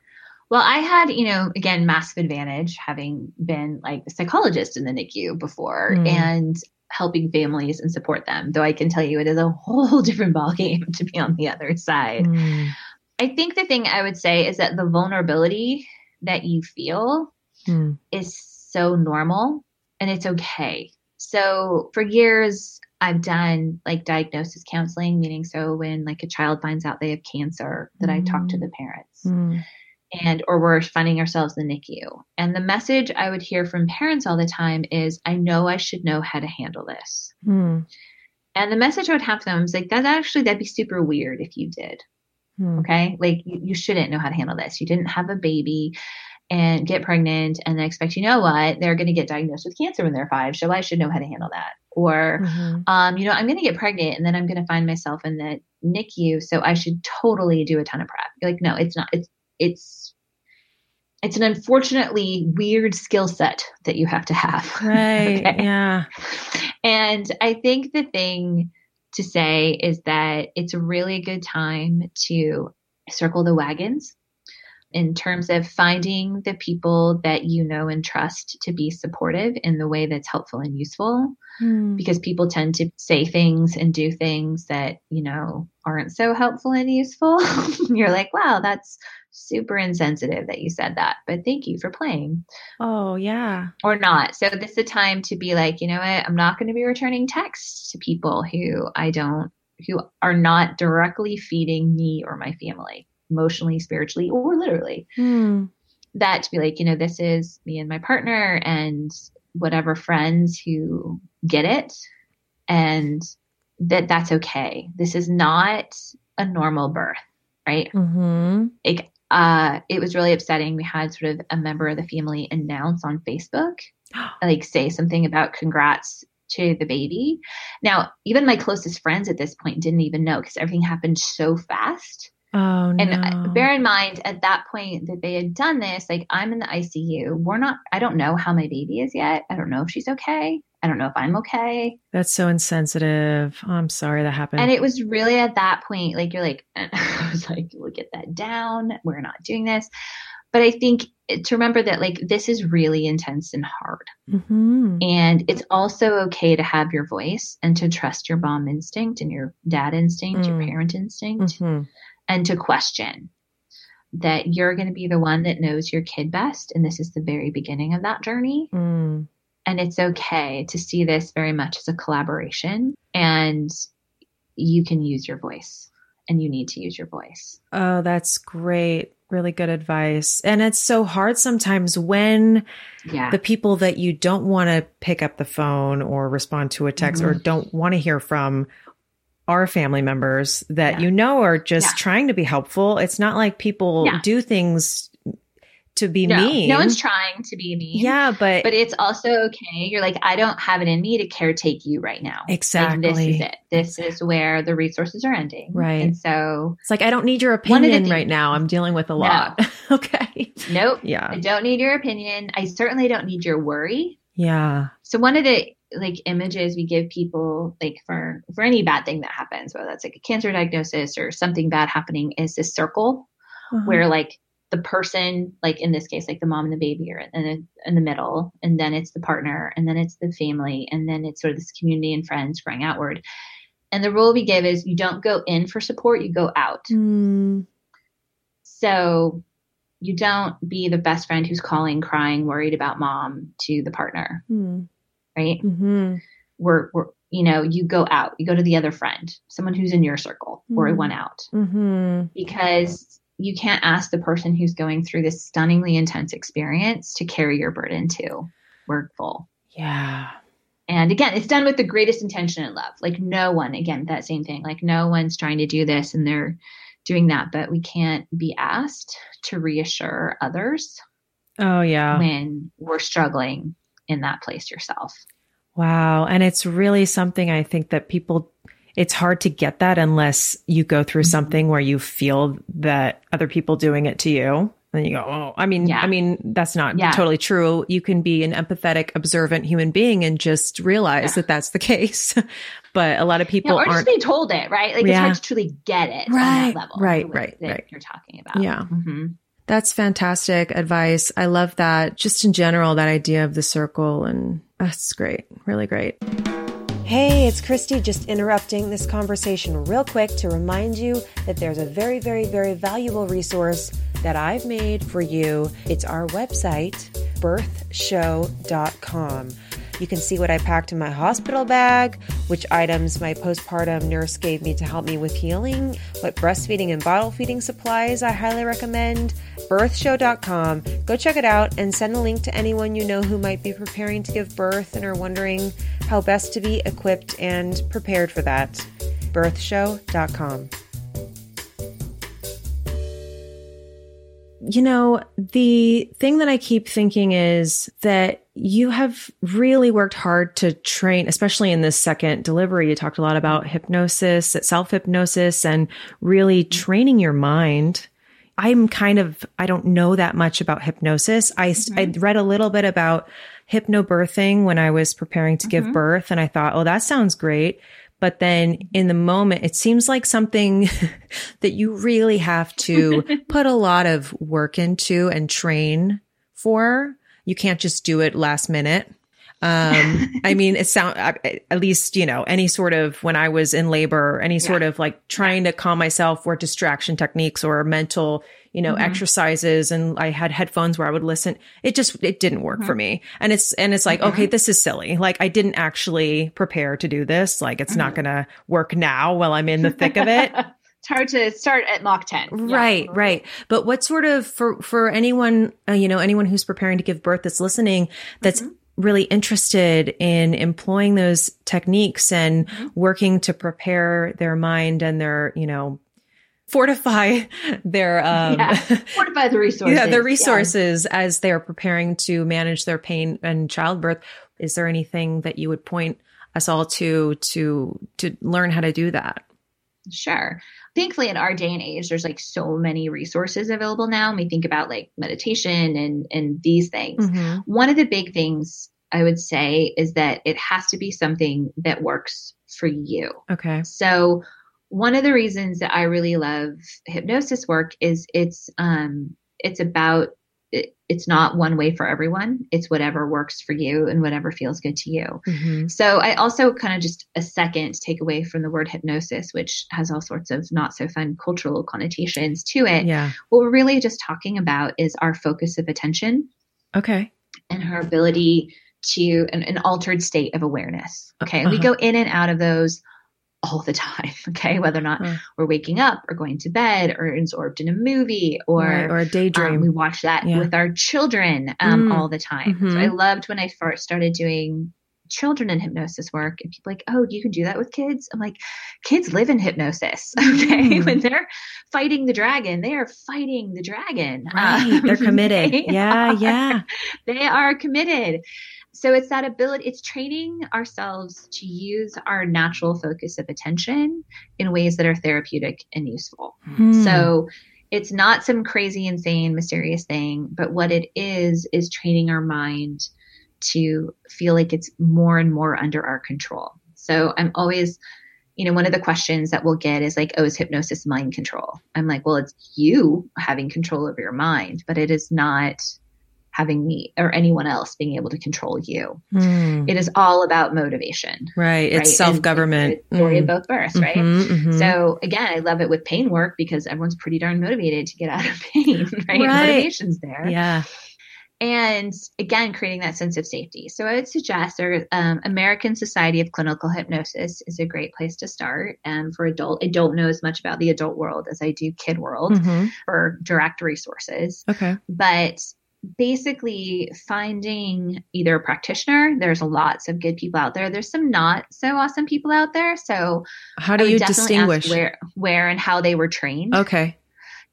Well, I had, you know, again, massive advantage having been like a psychologist in the NICU before mm. and helping families and support them. Though I can tell you it is a whole different ballgame to be on the other side. Mm. I think the thing I would say is that the vulnerability that you feel mm. is so normal and it's okay. So for years, I've done like diagnosis counseling, meaning so when like a child finds out they have cancer, that I talk to mm. the parents. And or we're finding ourselves in the NICU. And the message I would hear from parents all the time is, I know I should know how to handle this. Mm. And the message I would have for them is like, that actually, that'd be super weird if you did. Mm. Okay. Like you, you shouldn't know how to handle this. You didn't have a baby and get pregnant and then expect, you know what, they're going to get diagnosed with cancer when they're five. So I should know how to handle that. Or, mm-hmm. um, you know, I'm going to get pregnant and then I'm going to find myself in the NICU. So I should totally do a ton of prep. Like, no, it's not. It's it's it's an unfortunately weird skill set that you have to have. Right. okay? Yeah. And I think the thing to say is that it's a really good time to circle the wagons in terms of finding the people that you know and trust to be supportive in the way that's helpful and useful. Mm. because people tend to say things and do things that you know aren't so helpful and useful. You're like wow that's super insensitive that you said that but thank you for playing. Oh yeah. Or not. So this is a time to be like you know what? I'm not going to be returning texts to people who i don't who are not directly feeding me or my family emotionally, spiritually, or literally. Mm. That to be like, you know, this is me and my partner and whatever friends who get it, and that that's okay. This is not a normal birth, right? Mm-hmm. It, uh, it was really upsetting. We had sort of a member of the family announce on Facebook, like say something about congrats to the baby. Now, even my closest friends at this point didn't even know because everything happened so fast. Oh, and no. bear in mind at that point that they had done this, like I'm in the ICU. We're not, I don't know how my baby is yet. I don't know if she's okay. I don't know if I'm okay. That's so insensitive. Oh, I'm sorry that happened. And it was really at that point, like, you're like, I was like, we'll get that down. We're not doing this. But I think to remember that, like, this is really intense and hard. mm-hmm. And it's also okay to have your voice and to trust your mom instinct and your dad instinct, your Mm. parent instinct, hmm and to question that you're going to be the one that knows your kid best. And this is the very beginning of that journey. Mm. And it's okay to see this very much as a collaboration. And you can use your voice and you need to use your voice. Oh, that's great. Really good advice. And it's so hard sometimes when Yeah. the people that you don't want to pick up the phone or respond to a text or don't want to hear from are family members that Yeah. you know are just Yeah. trying to be helpful. It's not like people Yeah. do things to be no, mean. no one's trying to be mean. Yeah, but, But it's also okay. You're like, I don't have it in me to caretake you right now. Like, Exactly. this is it. This is where the resources are ending. Right. And so, it's like I don't need your One of the opinion right now. I'm dealing with a lot. okay. nope. Yeah. I don't need your opinion. I certainly don't need your worry. Yeah. So one of the like images we give people like for for any bad thing that happens, whether that's like a cancer diagnosis or something bad happening, is this circle Uh-huh. where like the person, like in this case, like the mom and the baby are in the, in the middle, and then it's the partner, and then it's the family, and then it's sort of this community and friends growing outward. And the rule we give is you don't go in for support, you go out. Mm, So you don't be the best friend who's calling, crying, worried about mom to the partner, mm, right? mhm. We're, we're you know, you go out, you go to the other friend, someone who's in your circle, or Mhm. one out, Mhm. because you can't ask the person who's going through this stunningly intense experience to carry your burden too. We're full. Yeah. And again, it's done with the greatest intention and love. Like no one, again, that same thing. Like no one's trying to do this and they're doing that, but we can't be asked to reassure others Oh yeah. when we're struggling in that place yourself. Wow. And it's really something I think that people, it's hard to get that unless you go through Mhm. something where you feel that other people doing it to you. And you go, oh, I mean, Yeah. I mean, that's not Yeah. totally true. You can be an empathetic, observant human being and just realize Yeah. that that's the case. but a lot of Yeah, people or just aren't. be told it, right? Like it's hard to truly get it on Right, that level. right, right, that right. You're talking about. Yeah. Mhm. That's fantastic advice. I love that. Just in general, that idea of the circle and that's great. Really great. Hey, it's Christy just interrupting this conversation real quick to remind you that there's a very, very, very valuable resource that I've made for you. It's our website, birthshow.com. You can see what I packed in my hospital bag, which items my postpartum nurse gave me to help me with healing, what breastfeeding and bottle feeding supplies I highly recommend. Birthshow.com. Go check it out and send a link to anyone you know who might be preparing to give birth and are wondering how best to be equipped and prepared for that. Birthshow.com. You know, the thing that I keep thinking is that you have really worked hard to train, especially in this second delivery. You talked a lot about hypnosis, self hypnosis, and really mm-hmm. training your mind. I'm kind of, I don't know that much about hypnosis. I, I mm-hmm. read a little bit about hypnobirthing when I was preparing to give mm-hmm. birth, and I thought, oh, that sounds great. But then in the moment, it seems like something that you really have to put a lot of work into and train for. You can't just do it last minute. Um, I mean, it sound at least, you know, any sort of when I was in labor, any sort of like trying to calm myself or distraction techniques or mental, you know, exercises. And I had headphones where I would listen. It just, it didn't work for me. And it's, and it's like, okay, this is silly. Like I didn't actually prepare to do this. Like it's not going to work now while I'm in the thick of it. It's hard to start at Mach 10. Yeah. Right, right. But what sort of for for anyone, uh, you know, anyone who's preparing to give birth that's listening that's really interested in employing those techniques and working to prepare their mind and their, you know, fortify their um Yeah. Fortify the resources. yeah, their resources as they're preparing to manage their pain and childbirth. Is there anything that you would point us all to to to learn how to do that? Sure. Thankfully, in our day and age, there's like so many resources available now. And we think about like meditation and and these things. Mm-hmm. One of the big things I would say is that it has to be something that works for you. Okay. So one of the reasons that I really love hypnosis work is it's um it's about it's not one way for everyone. It's whatever works for you and whatever feels good to you. Mm-hmm. So I also kind of just a second take away from the word hypnosis, which has all sorts of not so fun cultural connotations to it. Yeah. What we're really just talking about is our focus of attention Okay. and her ability to an, an altered state of awareness. Okay. We Uh-huh. go in and out of those all the time. Okay. Whether or not Huh. we're waking up or going to bed or absorbed in a movie or, Right, or a daydream. um, we watch that Yeah. with our children um, Mm. all the time. So Mhm. I loved when I first started doing children in hypnosis work and people like, oh, you can do that with kids? I'm like, kids live in hypnosis. Okay. Mm. when they're fighting the dragon, they are fighting the dragon. right. They're Um, committed. they Yeah. are- Yeah. they are committed. So it's that ability, it's training ourselves to use our natural focus of attention in ways that are therapeutic and useful. Hmm. So it's not some crazy, insane, mysterious thing, but what it is, is training our mind to feel like it's more and more under our control. So I'm always, you know, one of the questions that we'll get is like, oh, is hypnosis mind control? I'm like, well, it's you having control over your mind, but it is not having me or anyone else being able to control you. Hmm. It is all about motivation. right. It's right? self government. And it's the story of both births, right? Mm-hmm, So again, I love it with pain work because everyone's pretty darn motivated to get out of pain, right? Right. Motivation's there. yeah. And again, creating that sense of safety. So I would suggest there, um, American Society of Clinical Hypnosis is a great place to start. And for adult, I don't know as much about the adult world as I do kid world Mhm. for direct resources Okay. but basically finding either a practitioner there's lots of good people out there there's some not so awesome people out there so How do you distinguish? where where and how they were trained Okay.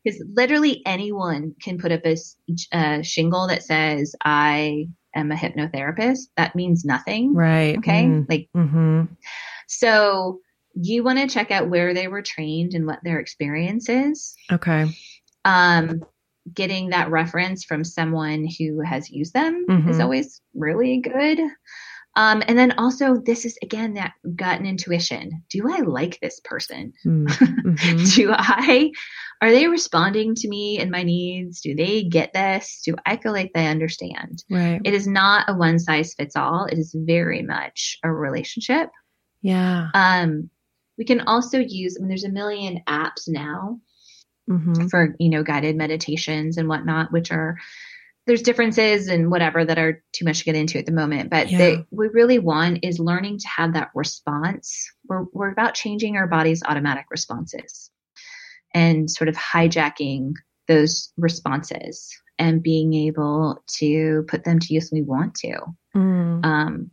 because literally anyone can put up a shingle that says i am a hypnotherapist that means nothing Right. okay like Mm-hmm. so you want to check out where they were trained and what their experience is Okay. um, getting that reference from someone who has used them Mhm. is always really good. Um, and then also, this is again that gut and intuition. Do I like this person? Mm-hmm. Do I, are they responding to me and my needs? Do they get this? Do I feel like they understand? Right. It is not a one size fits all. It is very much a relationship. Yeah. Um, we can also use, I mean, there's a million apps now Mm-hmm. for you know guided meditations and whatnot which are there's differences and whatever that are too much to get into at the moment but Yeah. the, we really want is learning to have that response we're, we're about changing our body's automatic responses and sort of hijacking those responses and being able to put them to use when we want to Mm. um,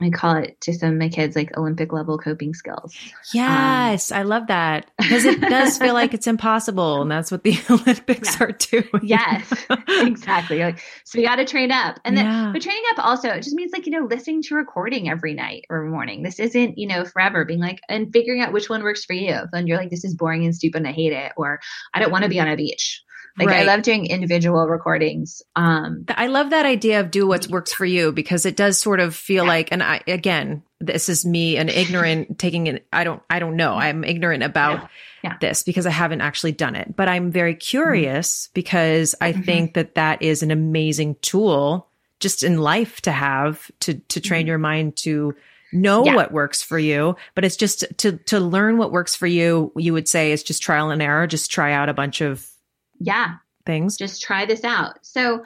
I call it to some of my kids like Olympic level coping skills. Yes, um, I love that because it does feel like it's impossible, and that's what the Olympics Yeah. are doing. Yes, exactly. Like, so you got to train up. And then, Yeah. but training up also, it just means like, you know, listening to recording every night or morning. This isn't, you know, forever being like, and figuring out which one works for you. Then you're like, this is boring and stupid and I hate it. Or I don't want to be on a beach. Like, I love doing individual recordings. Um, I love that idea of do what works for you because it does sort of feel Yeah. like, and I again, this is me, an ignorant taking it. I don't, I don't know. I'm ignorant about Yeah. Yeah. this because I haven't actually done it, but I'm very curious because I Mhm. think that that is an amazing tool just in life to have to to train Mhm. your mind to know Yeah. what works for you but it's just to to learn what works for you you would say is just trial and error just try out a bunch of yeah, things just try this out. So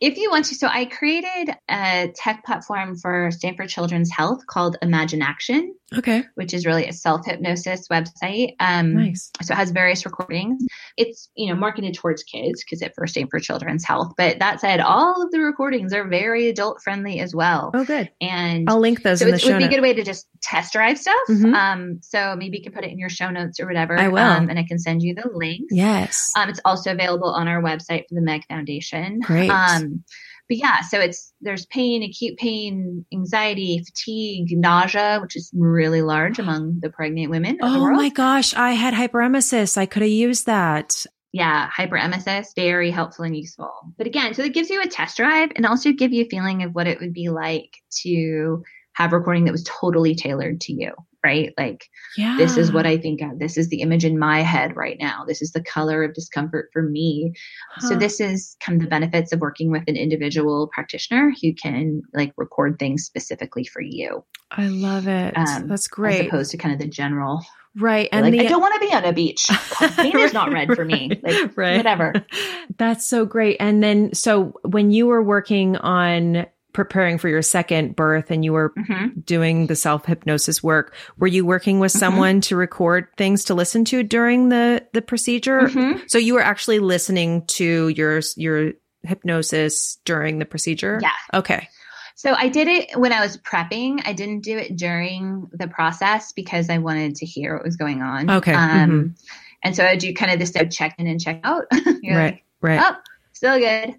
if you want to, so I created a tech platform for Stanford Children's Health called Imagine Action. okay which is really a self hypnosis website. Um, nice So it has various recordings. It's you know marketed towards kids because it first aimed for children's health. But that said, all of the recordings are very adult friendly as well. oh good And i'll link those so in the it's- it show would be a good way to just test drive stuff. Mhm. Um, so maybe you can put it in your show notes or whatever. I will. Um, and I can send you the links. yes Um, it's also available on our website for the Meg Foundation. Great. Um, Um, but yeah, so it's there's pain, acute pain, anxiety, fatigue, nausea, which is really large among the pregnant women. oh my gosh i had hyperemesis i could have used that yeah, hyperemesis, very helpful and useful. But again, so it gives you a test drive and also give you a feeling of what it would be like to have recording that was totally tailored to you, right? Like, Yeah. this is what I think of. This is the image in my head right now. This is the color of discomfort for me. So this is kind of the benefits of working with an individual practitioner who can like record things specifically for you, I love it. um, That's great. as opposed to kind of the general. right. And like, the I don't want to be on a beach. Pain is not red for me. Like, right. whatever. That's so great. And then, so when you were working on preparing for your second birth and you were hmm doing the self hypnosis work, were you working with Mhm. someone to record things to listen to during the the procedure? Mhm. So you were actually listening to your your hypnosis during the procedure. Yeah. Okay. So I did it when I was prepping. I didn't do it during the process because I wanted to hear what was going on. Okay. Um, And so I do kind of this check in and check out. You're right. like, right. oh, still good.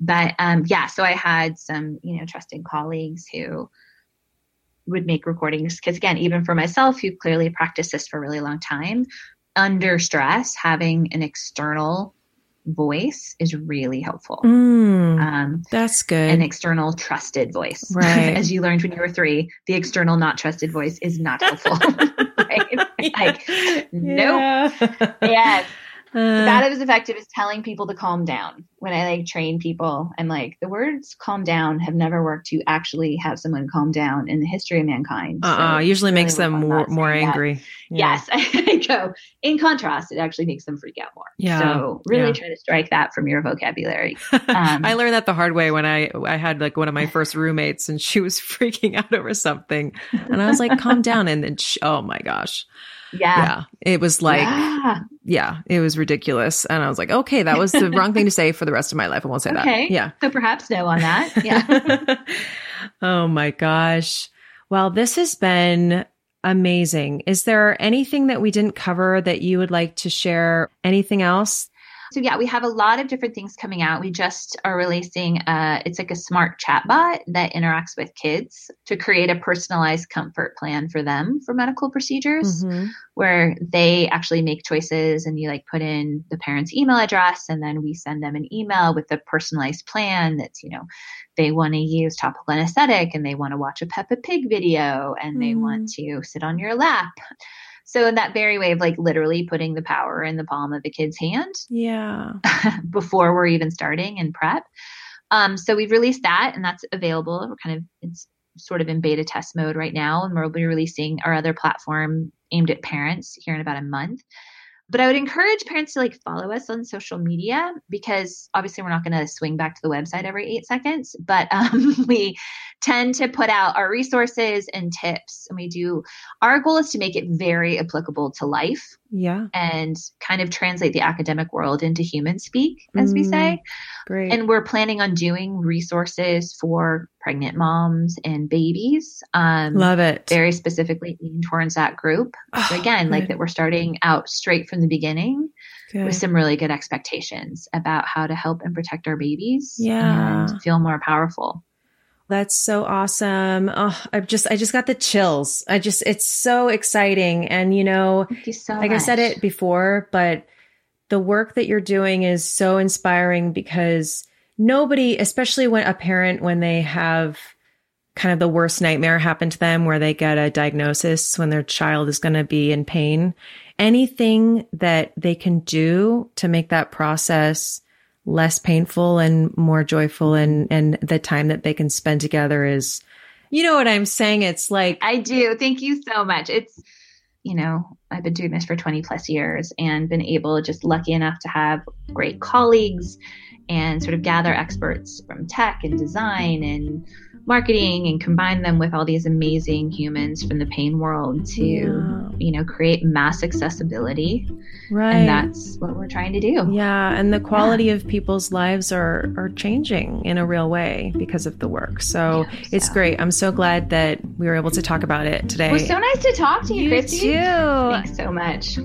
But um, yeah, so I had some, you know, trusted colleagues who would make recordings because again, even for myself, who clearly practiced this for a really long time, under stress, having an external voice is really helpful. Mm, Um, that's good. an external trusted voice. Right. As you learned when you were three, the external not trusted voice is not helpful. right? Like, nope. Yeah. Yes. Uh, That is effective is telling people to calm down. When I like train people, I'm like, the words calm down have never worked to actually have someone calm down in the history of mankind. So uh-uh, usually really makes them more, more angry. Yeah. Yes, I go. In contrast, it actually makes them freak out more. Yeah. So really Yeah. try to strike that from your vocabulary. Um, I learned that the hard way when I I had like one of my first roommates and she was freaking out over something and I was like calm down and then she, oh my gosh Yeah. yeah it was like yeah. Yeah. it was ridiculous and I was like okay that was the wrong thing to say for the rest of my life I won't say Okay. that yeah So perhaps no on that. Yeah. oh my gosh well this has been amazing is there anything that we didn't cover that you would like to share anything else So yeah, we have a lot of different things coming out. We just are releasing uh it's like a smart chatbot that interacts with kids to create a personalized comfort plan for them for medical procedures Mhm. where they actually make choices and you like put in the parent's email address and then we send them an email with a personalized plan that's, you know, they want to use topical anesthetic and they want to watch a Peppa Pig video and they Mm. want to sit on your lap. So in that very way of like literally putting the power in the palm of the kid's hand yeah before we're even starting in prep. Um, so we've released that and that's available. We're kind of it's sort of in beta test mode right now, and we'll be releasing our other platform aimed at parents here in about a month. But I would encourage parents to like follow us on social media because obviously we're not going to swing back to the website every eight seconds, but um, we tend to put out our resources and tips. And we do, our goal is to make it very applicable to life yeah and kind of translate the academic world into human speak, as we Mm. say. great And we're planning on doing resources for pregnant moms and babies, um, love it very specifically aimed towards that group. So Oh, again, like that we're starting out straight from the beginning good. with some really good expectations about how to help and protect our babies Yeah. and feel more powerful. That's so awesome. Oh, I've just, I just got the chills. I just, it's so exciting. And, you know, you so like much. I said it before, but the work that you're doing is so inspiring because nobody, especially when a parent, when they have kind of the worst nightmare happen to them where they get a diagnosis when their child is going to be in pain, anything that they can do to make that process less painful and more joyful and and the time that they can spend together is you know what I'm saying it's like I do. Thank you so much. It's, you know, I've been doing this for 20 plus years and been able, just lucky enough to have great colleagues and sort of gather experts from tech and design and marketing and combine them with all these amazing humans from the pain world to, Yeah. you know, create mass accessibility. right And that's what we're trying to do. Yeah, and the quality of people's lives are are changing in a real way because of the work. So it's so. great. I'm so glad that we were able to talk about it today. It was so nice to talk to you, you Christy. too. Thanks so much.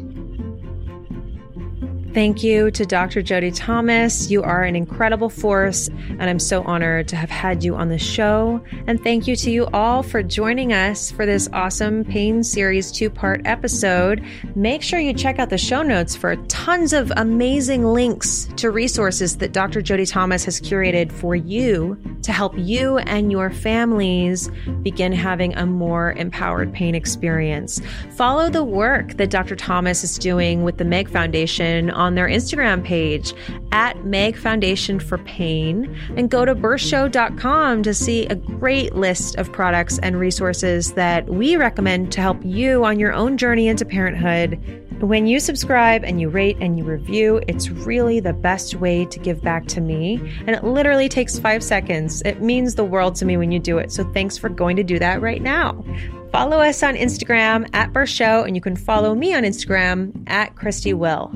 Thank you to Dr. Jody Thomas. You are an incredible force, and I'm so honored to have had you on the show. And thank you to you all for joining us for this awesome Pain Series two part episode. Make sure you check out the show notes for tons of amazing links to resources that Dr. Jody Thomas has curated for you to help you and your families begin having a more empowered pain experience. Follow the work that Dr. Thomas is doing with the Meg Foundation on their Instagram page at Meg Foundation for Pain and go to birthshow.com to see a great list of products and resources that we recommend to help you on your own journey into parenthood. When you subscribe and you rate and you review, it's really the best way to give back to me. And it literally takes five seconds. It means the world to me when you do it. So thanks for going to do that right now. Follow us on Instagram at Birth Show, and you can follow me on Instagram at Christy Will.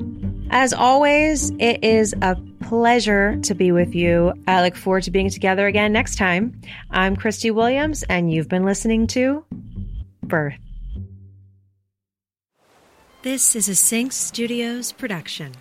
As always, it is a pleasure to be with you. I look forward to being together again next time. I'm Christy Williams, and you've been listening to Birth. This is a Sync Studios production.